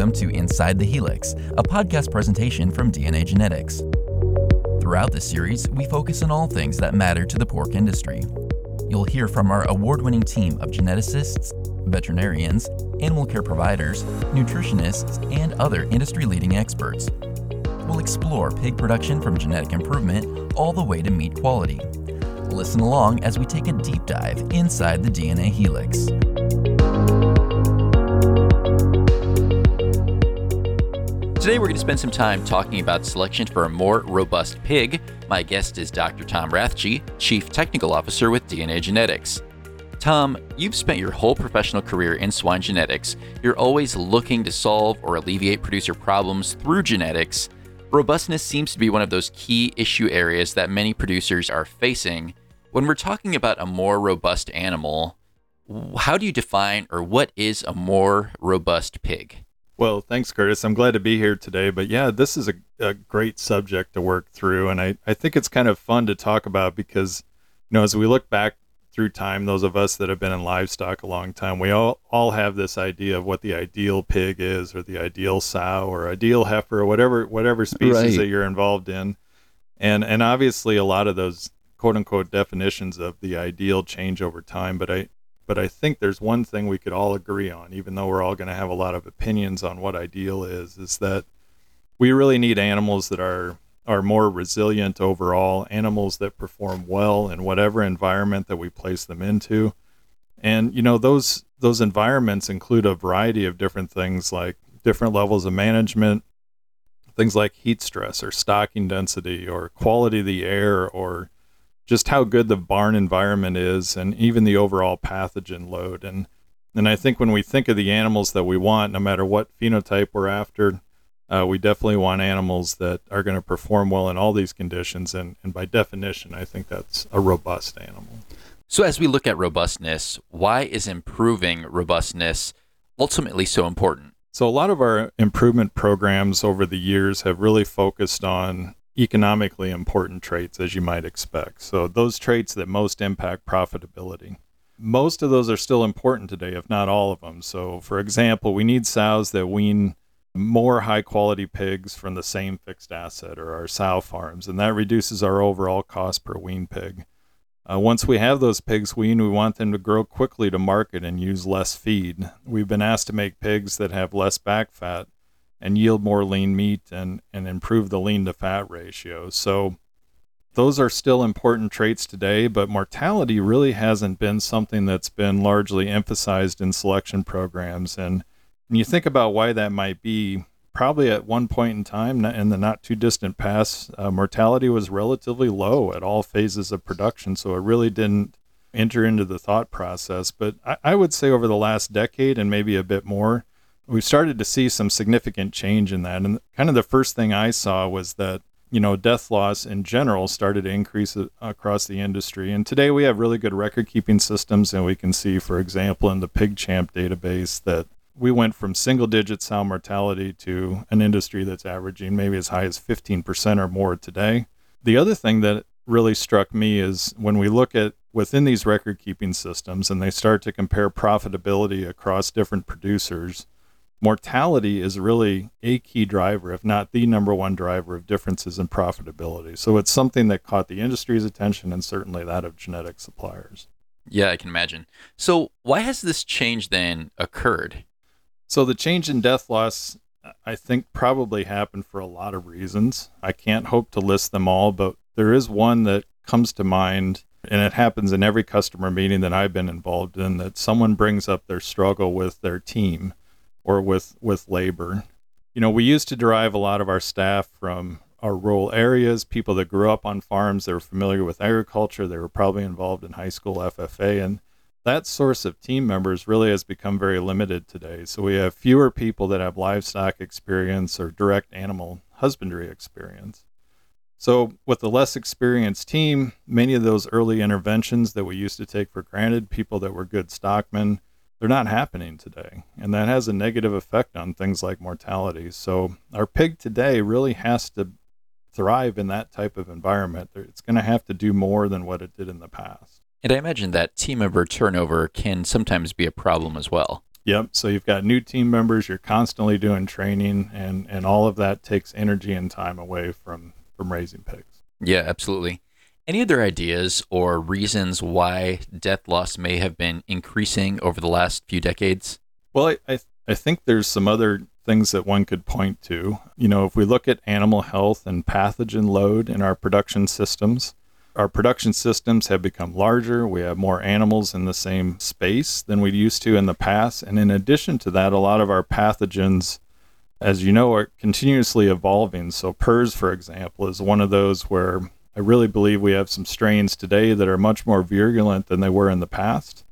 Welcome to Inside the Helix, a podcast presentation from DNA Genetics. Throughout this series, we focus on all things that matter to the pork industry. You'll hear from our award winning team of geneticists, veterinarians, animal care providers, nutritionists, and other industry leading experts. We'll explore pig production from genetic improvement all the way to meat quality. Listen along as we take a deep dive inside the DNA helix. Today, we're going to spend some time talking about selection for a more robust pig. My guest is Dr. Tom Rathje, Chief Technical Officer with DNA Genetics. Tom, you've spent your whole professional career in swine genetics. You're always looking to solve or alleviate producer problems through genetics. Robustness seems to be one of those key issue areas that many producers are facing. When we're talking about a more robust animal, how do you define or what is a more robust pig? Well, thanks, Curtis. I'm glad to be here today. But yeah, this is a, a great subject to work through. And I, I think it's kind of fun to talk about because, you know, as we look back through time, those of us that have been in livestock a long time, we all, all have this idea of what the ideal pig is or the ideal sow or ideal heifer or whatever whatever species right. that you're involved in. And and obviously a lot of those quote unquote definitions of the ideal change over time. But I but I think there's one thing we could all agree on, even though we're all going to have a lot of opinions on what ideal is, is that we really need animals that are are more resilient overall, animals that perform well in whatever environment that we place them into. And you know, those those environments include a variety of different things like different levels of management, things like heat stress or stocking density or quality of the air or just how good the barn environment is and even the overall pathogen load and and I think when we think of the animals that we want, no matter what phenotype we're after, uh, we definitely want animals that are going to perform well in all these conditions. And, and by definition, I think that's a robust animal. So, as we look at robustness, why is improving robustness ultimately so important? So, a lot of our improvement programs over the years have really focused on economically important traits, as you might expect. So, those traits that most impact profitability. Most of those are still important today, if not all of them. So, for example, we need sows that wean more high quality pigs from the same fixed asset or our sow farms, and that reduces our overall cost per wean pig. Uh, once we have those pigs weaned, we want them to grow quickly to market and use less feed. We've been asked to make pigs that have less back fat and yield more lean meat and, and improve the lean to fat ratio. So those are still important traits today, but mortality really hasn't been something that's been largely emphasized in selection programs. And, and you think about why that might be, probably at one point in time in the not too distant past, uh, mortality was relatively low at all phases of production. So it really didn't enter into the thought process. But I, I would say over the last decade and maybe a bit more, we've started to see some significant change in that. And kind of the first thing I saw was that, you know, death loss in general started to increase across the industry. And today we have really good record keeping systems. And we can see, for example, in the PigChamp database that we went from single digit sow mortality to an industry that's averaging maybe as high as 15% or more today. The other thing that really struck me is when we look at within these record keeping systems and they start to compare profitability across different producers, mortality is really a key driver, if not the number one driver of differences in profitability. So it's something that caught the industry's attention and certainly that of genetic suppliers. Yeah, I can imagine. So, why has this change then occurred? So, the change in death loss, I think, probably happened for a lot of reasons. I can't hope to list them all, but there is one that comes to mind, and it happens in every customer meeting that I've been involved in that someone brings up their struggle with their team or with with labor. You know, we used to derive a lot of our staff from our rural areas, people that grew up on farms, they were familiar with agriculture, they were probably involved in high school FFA and that source of team members really has become very limited today. So we have fewer people that have livestock experience or direct animal husbandry experience. So, with a less experienced team, many of those early interventions that we used to take for granted, people that were good stockmen, they're not happening today. And that has a negative effect on things like mortality. So our pig today really has to thrive in that type of environment. It's going to have to do more than what it did in the past. And I imagine that team member turnover can sometimes be a problem as well. Yep. So you've got new team members, you're constantly doing training and and all of that takes energy and time away from from raising pigs. Yeah, absolutely. Any other ideas or reasons why death loss may have been increasing over the last few decades? Well, I, I, I think there's some other things that one could point to. You know, if we look at animal health and pathogen load in our production systems, our production systems have become larger. We have more animals in the same space than we used to in the past. And in addition to that, a lot of our pathogens, as you know, are continuously evolving. So, PRRS, for example, is one of those where I really believe we have some strains today that are much more virulent than they were in the past.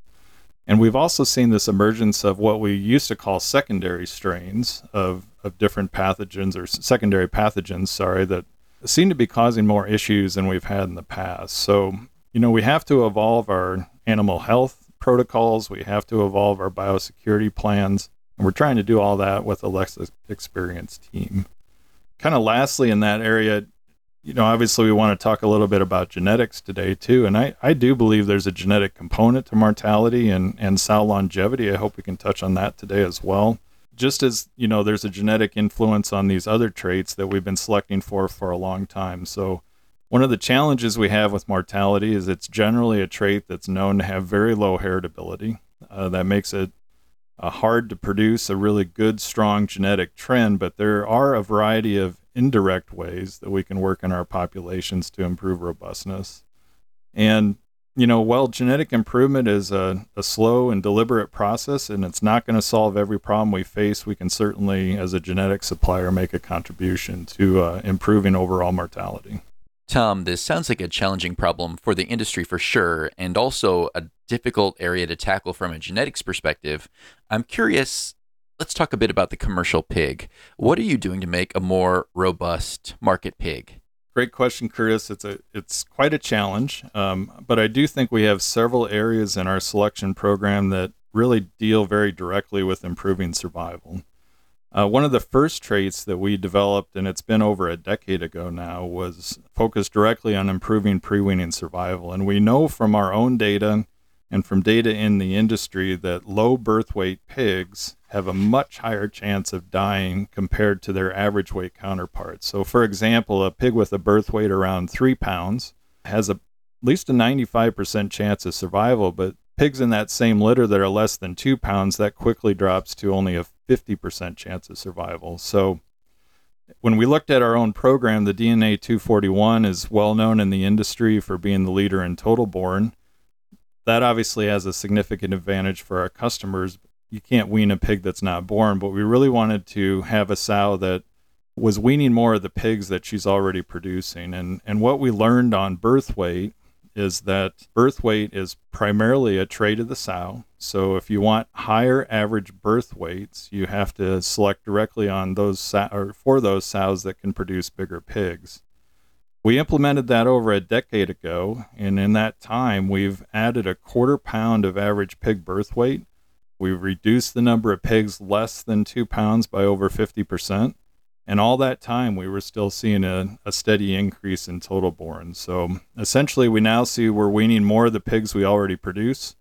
And we've also seen this emergence of what we used to call secondary strains of, of different pathogens or secondary pathogens, sorry, that seem to be causing more issues than we've had in the past. So, you know, we have to evolve our animal health protocols, we have to evolve our biosecurity plans, and we're trying to do all that with a less experienced team. Kind of lastly, in that area, you know, obviously we want to talk a little bit about genetics today too. And I, I do believe there's a genetic component to mortality and, and sow longevity. I hope we can touch on that today as well. Just as, you know, there's a genetic influence on these other traits that we've been selecting for for a long time. So one of the challenges we have with mortality is it's generally a trait that's known to have very low heritability. Uh, that makes it uh, hard to produce a really good, strong genetic trend, but there are a variety of indirect ways that we can work in our populations to improve robustness. And, you know, while genetic improvement is a, a slow and deliberate process and it's not going to solve every problem we face, we can certainly, as a genetic supplier, make a contribution to uh, improving overall mortality. Tom, this sounds like a challenging problem for the industry for sure, and also a difficult area to tackle from a genetics perspective. I'm curious let's talk a bit about the commercial pig. What are you doing to make a more robust market pig? Great question, Curtis. It's a it's quite a challenge, um, but I do think we have several areas in our selection program that really deal very directly with improving survival. Uh, one of the first traits that we developed, and it's been over a decade ago now, was focused directly on improving pre-weaning survival. And we know from our own data and from data in the industry that low birth weight pigs have a much higher chance of dying compared to their average weight counterparts. So, for example, a pig with a birth weight around three pounds has a, at least a 95% chance of survival, but pigs in that same litter that are less than two pounds, that quickly drops to only a 50% chance of survival. So, when we looked at our own program, the DNA 241 is well known in the industry for being the leader in total born. That obviously has a significant advantage for our customers, you can't wean a pig that's not born, but we really wanted to have a sow that was weaning more of the pigs that she's already producing. And and what we learned on birth weight is that birth weight is primarily a trait of the sow. So if you want higher average birth weights, you have to select directly on those sow- or for those sows that can produce bigger pigs. We implemented that over a decade ago, and in that time, we've added a quarter pound of average pig birth weight we reduced the number of pigs less than two pounds by over 50%. And all that time, we were still seeing a, a steady increase in total born. So essentially, we now see we're weaning more of the pigs we already produce.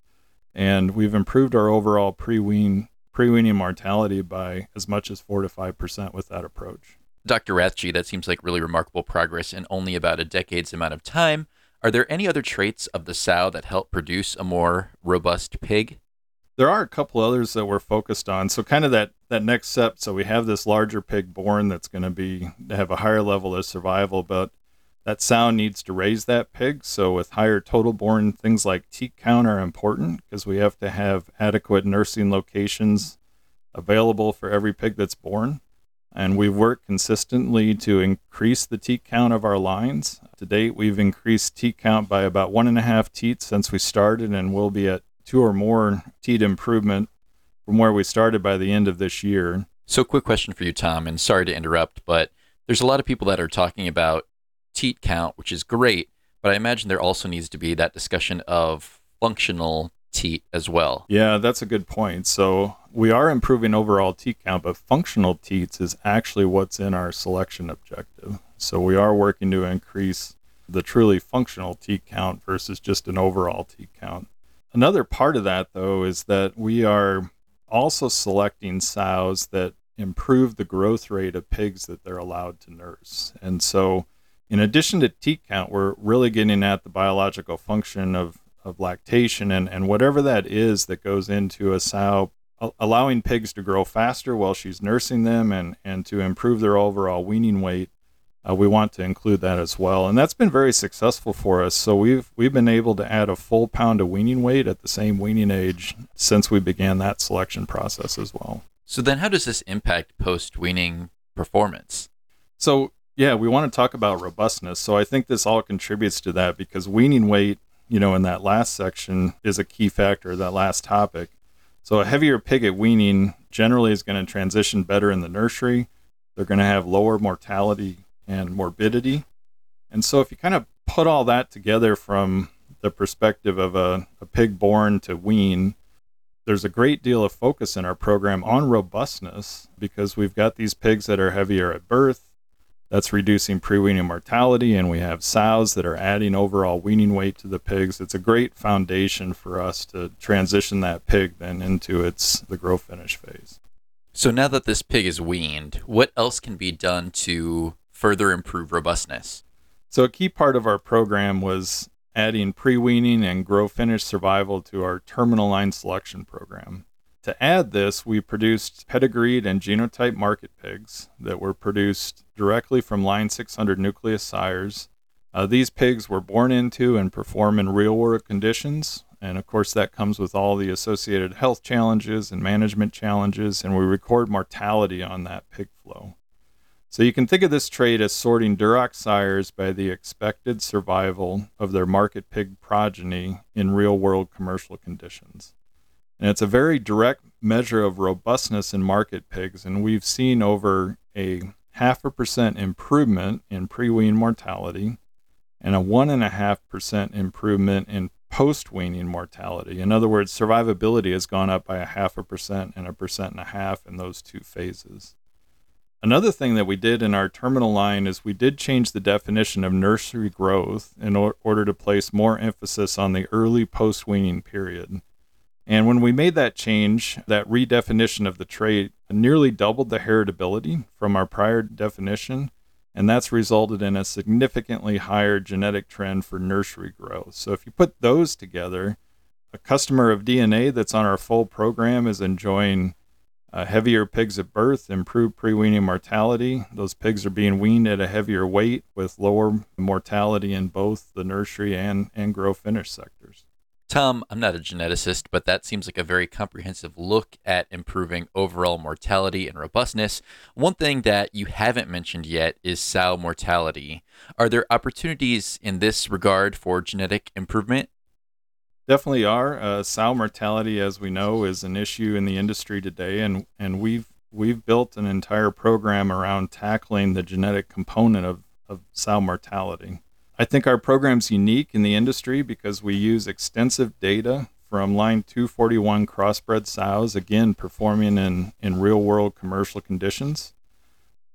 And we've improved our overall pre wean pre-weaning mortality by as much as 4 to 5% with that approach. Dr. Rathje, that seems like really remarkable progress in only about a decade's amount of time. Are there any other traits of the sow that help produce a more robust pig? There are a couple others that we're focused on. So kind of that that next step. So we have this larger pig born that's going to be have a higher level of survival, but that sow needs to raise that pig. So with higher total born, things like teat count are important because we have to have adequate nursing locations available for every pig that's born. And we've worked consistently to increase the teat count of our lines. To date, we've increased teat count by about one and a half teats since we started, and we'll be at two or more teat improvement from where we started by the end of this year. So, quick question for you, Tom, and sorry to interrupt, but there's a lot of people that are talking about teat count, which is great, but I imagine there also needs to be that discussion of functional teat as well. Yeah, that's a good point. So, we are improving overall teat count, but functional teats is actually what's in our selection objective. So, we are working to increase the truly functional teat count versus just an overall teat count. Another part of that, though, is that we are also selecting sows that improve the growth rate of pigs that they're allowed to nurse. And so, in addition to teat count, we're really getting at the biological function of, of lactation and, and whatever that is that goes into a sow, allowing pigs to grow faster while she's nursing them and, and to improve their overall weaning weight. Uh, we want to include that as well, and that's been very successful for us. So we've we've been able to add a full pound of weaning weight at the same weaning age since we began that selection process as well. So then, how does this impact post weaning performance? So yeah, we want to talk about robustness. So I think this all contributes to that because weaning weight, you know, in that last section is a key factor. That last topic. So a heavier pig at weaning generally is going to transition better in the nursery. They're going to have lower mortality and morbidity. And so if you kind of put all that together from the perspective of a, a pig born to wean, there's a great deal of focus in our program on robustness because we've got these pigs that are heavier at birth. That's reducing pre-weaning mortality, and we have sows that are adding overall weaning weight to the pigs. It's a great foundation for us to transition that pig then into its the grow finish phase. So now that this pig is weaned, what else can be done to further improve robustness? So a key part of our program was adding pre weaning and grow finish survival to our terminal line selection program. To add this, we produced pedigreed and genotype market pigs that were produced directly from Line 600 nucleus sires. Uh, these pigs were born into and perform in real world conditions. And of course, that comes with all the associated health challenges and management challenges, and we record mortality on that pig flow. So you can think of this trait as sorting Duroc sires by the expected survival of their market pig progeny in real world commercial conditions. And it's a very direct measure of robustness in market pigs, and we've seen over a half a percent improvement in pre wean mortality and a one and a half percent improvement in post weaning mortality. In other words, survivability has gone up by a half a percent and a percent and a half in those two phases. Another thing that we did in our terminal line is we did change the definition of nursery growth in or- order to place more emphasis on the early post weaning period. And when we made that change, that redefinition of the trait nearly doubled the heritability from our prior definition, and that's resulted in a significantly higher genetic trend for nursery growth. So if you put those together, a customer of DNA that's on our full program is enjoying uh, heavier pigs at birth, improve pre weaning mortality. Those pigs are being weaned at a heavier weight with lower mortality in both the nursery and, and grow finish sectors. Tom, I'm not a geneticist, but that seems like a very comprehensive look at improving overall mortality and robustness. One thing that you haven't mentioned yet is sow mortality. Are there opportunities in this regard for genetic improvement? Definitely are. Uh, sow mortality, as we know, is an issue in the industry today, and and we've we've built an entire program around tackling the genetic component of, of sow mortality. I think our program's unique in the industry because we use extensive data from line 241 crossbred sows, again performing in, in real world commercial conditions.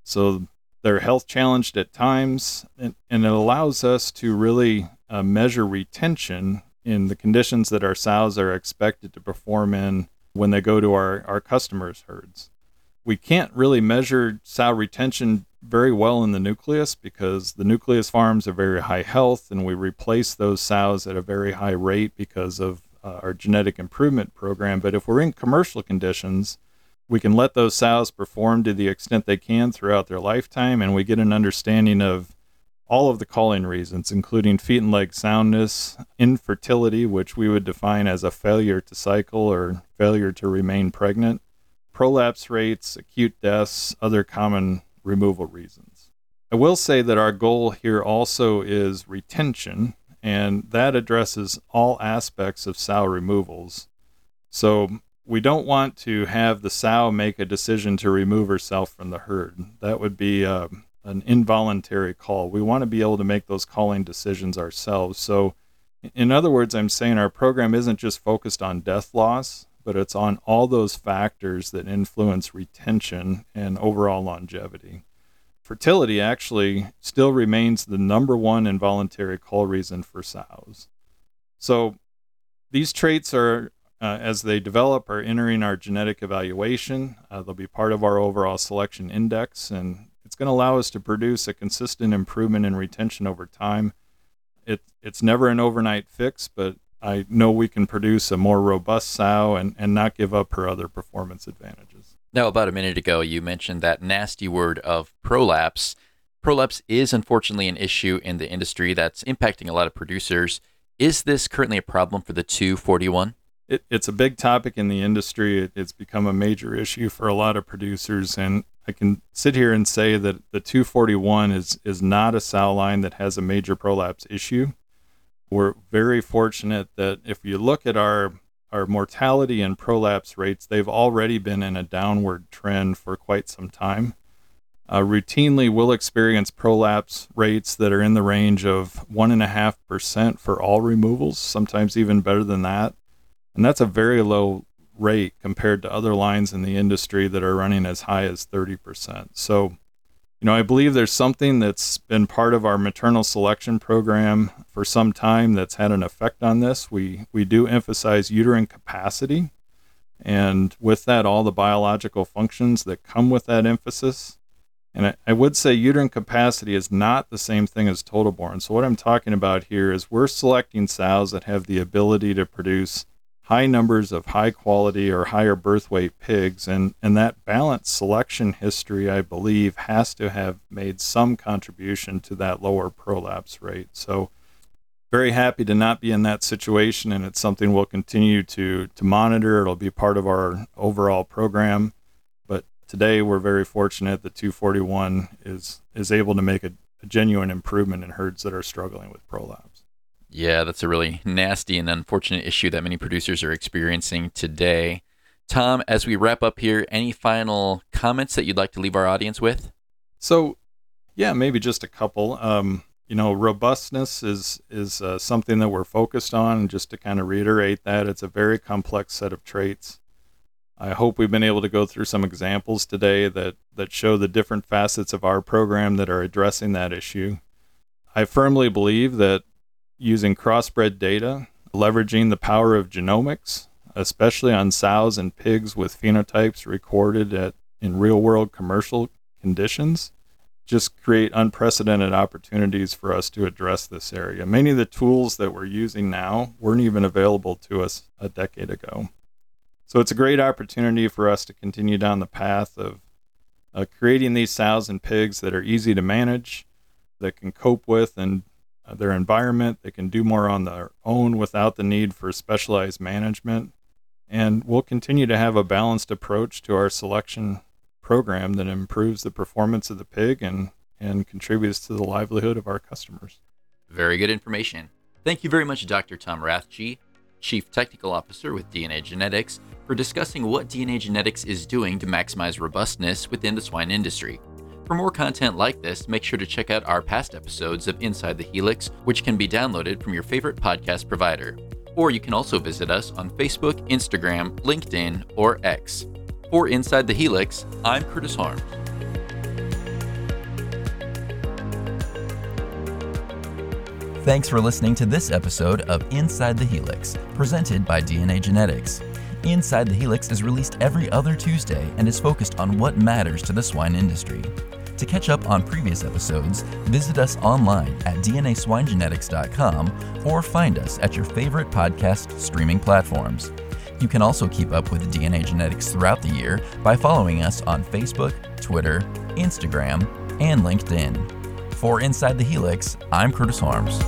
So they're health challenged at times, and, and it allows us to really uh, measure retention in the conditions that our sows are expected to perform in when they go to our, our customers' herds. We can't really measure sow retention very well in the nucleus because the nucleus farms are very high health and we replace those sows at a very high rate because of uh, our genetic improvement program. But if we're in commercial conditions, we can let those sows perform to the extent they can throughout their lifetime and we get an understanding of all of the calling reasons, including feet and leg soundness, infertility, which we would define as a failure to cycle or failure to remain pregnant, prolapse rates, acute deaths, other common removal reasons. I will say that our goal here also is retention, and that addresses all aspects of sow removals. So we don't want to have the sow make a decision to remove herself from the herd. That would be uh, an involuntary call. We want to be able to make those calling decisions ourselves. So, in other words, I'm saying our program isn't just focused on death loss, but it's on all those factors that influence retention and overall longevity. Fertility actually still remains the number one involuntary call reason for sows. So, these traits are uh, as they develop, are entering our genetic evaluation. Uh, they'll be part of our overall selection index, and it's going to allow us to produce a consistent improvement in retention over time. It, it's never an overnight fix, but I know we can produce a more robust sow and, and not give up her other performance advantages. Now, about a minute ago, you mentioned that nasty word of prolapse. Prolapse is unfortunately an issue in the industry that's impacting a lot of producers. Is this currently a problem for the 241? It, it's a big topic in the industry. It, it's become a major issue for a lot of producers. And I can sit here and say that the 241 is, is not a sow line that has a major prolapse issue we're very fortunate that if you look at our our mortality and prolapse rates, they've already been in a downward trend for quite some time. Uh, routinely, we'll experience prolapse rates that are in the range of 1.5% for all removals, sometimes even better than that. And that's a very low rate compared to other lines in the industry that are running as high as 30%. So, you know, I believe there's something that's been part of our maternal selection program for some time that's had an effect on this. We we do emphasize uterine capacity, and with that, all the biological functions that come with that emphasis. And I, I would say uterine capacity is not the same thing as total born. So what I'm talking about here is we're selecting sows that have the ability to produce high numbers of high quality or higher birth weight pigs. And, and that balanced selection history, I believe, has to have made some contribution to that lower prolapse rate. So, very happy to not be in that situation, and it's something we'll continue to, to monitor. It'll be part of our overall program. But today, we're very fortunate that 241 is, is able to make a, a genuine improvement in herds that are struggling with prolapse. Yeah, that's a really nasty and unfortunate issue that many producers are experiencing today. Tom, as we wrap up here, any final comments that you'd like to leave our audience with? So, yeah, maybe just a couple. Um, you know, robustness is is uh, something that we're focused on, just to kind of reiterate that, it's a very complex set of traits. I hope we've been able to go through some examples today that that show the different facets of our program that are addressing that issue. I firmly believe that using crossbred data, leveraging the power of genomics, especially on sows and pigs with phenotypes recorded at in real-world commercial conditions, just create unprecedented opportunities for us to address this area. Many of the tools that we're using now weren't even available to us a decade ago. So it's a great opportunity for us to continue down the path of uh, creating these sows and pigs that are easy to manage, that can cope with and Uh, their environment. They can do more on their own without the need for specialized management. And we'll continue to have a balanced approach to our selection program that improves the performance of the pig and, and contributes to the livelihood of our customers. Very good information. Thank you very much, Dr. Tom Rathje, Chief Technical Officer with DNA Genetics, for discussing what DNA Genetics is doing to maximize robustness within the swine industry. For more content like this, make sure to check out our past episodes of Inside the Helix, which can be downloaded from your favorite podcast provider. Or you can also visit us on Facebook, Instagram, LinkedIn, or X. For Inside the Helix, I'm Curtis Harms. Thanks for listening to this episode of Inside the Helix, presented by DNA Genetics. Inside the Helix is released every other Tuesday and is focused on what matters to the swine industry. To catch up on previous episodes, visit us online at DNASwinegenetics.com or find us at your favorite podcast streaming platforms. You can also keep up with DNA Genetics throughout the year by following us on Facebook, Twitter, Instagram, and LinkedIn. For Inside the Helix, I'm Curtis Harms.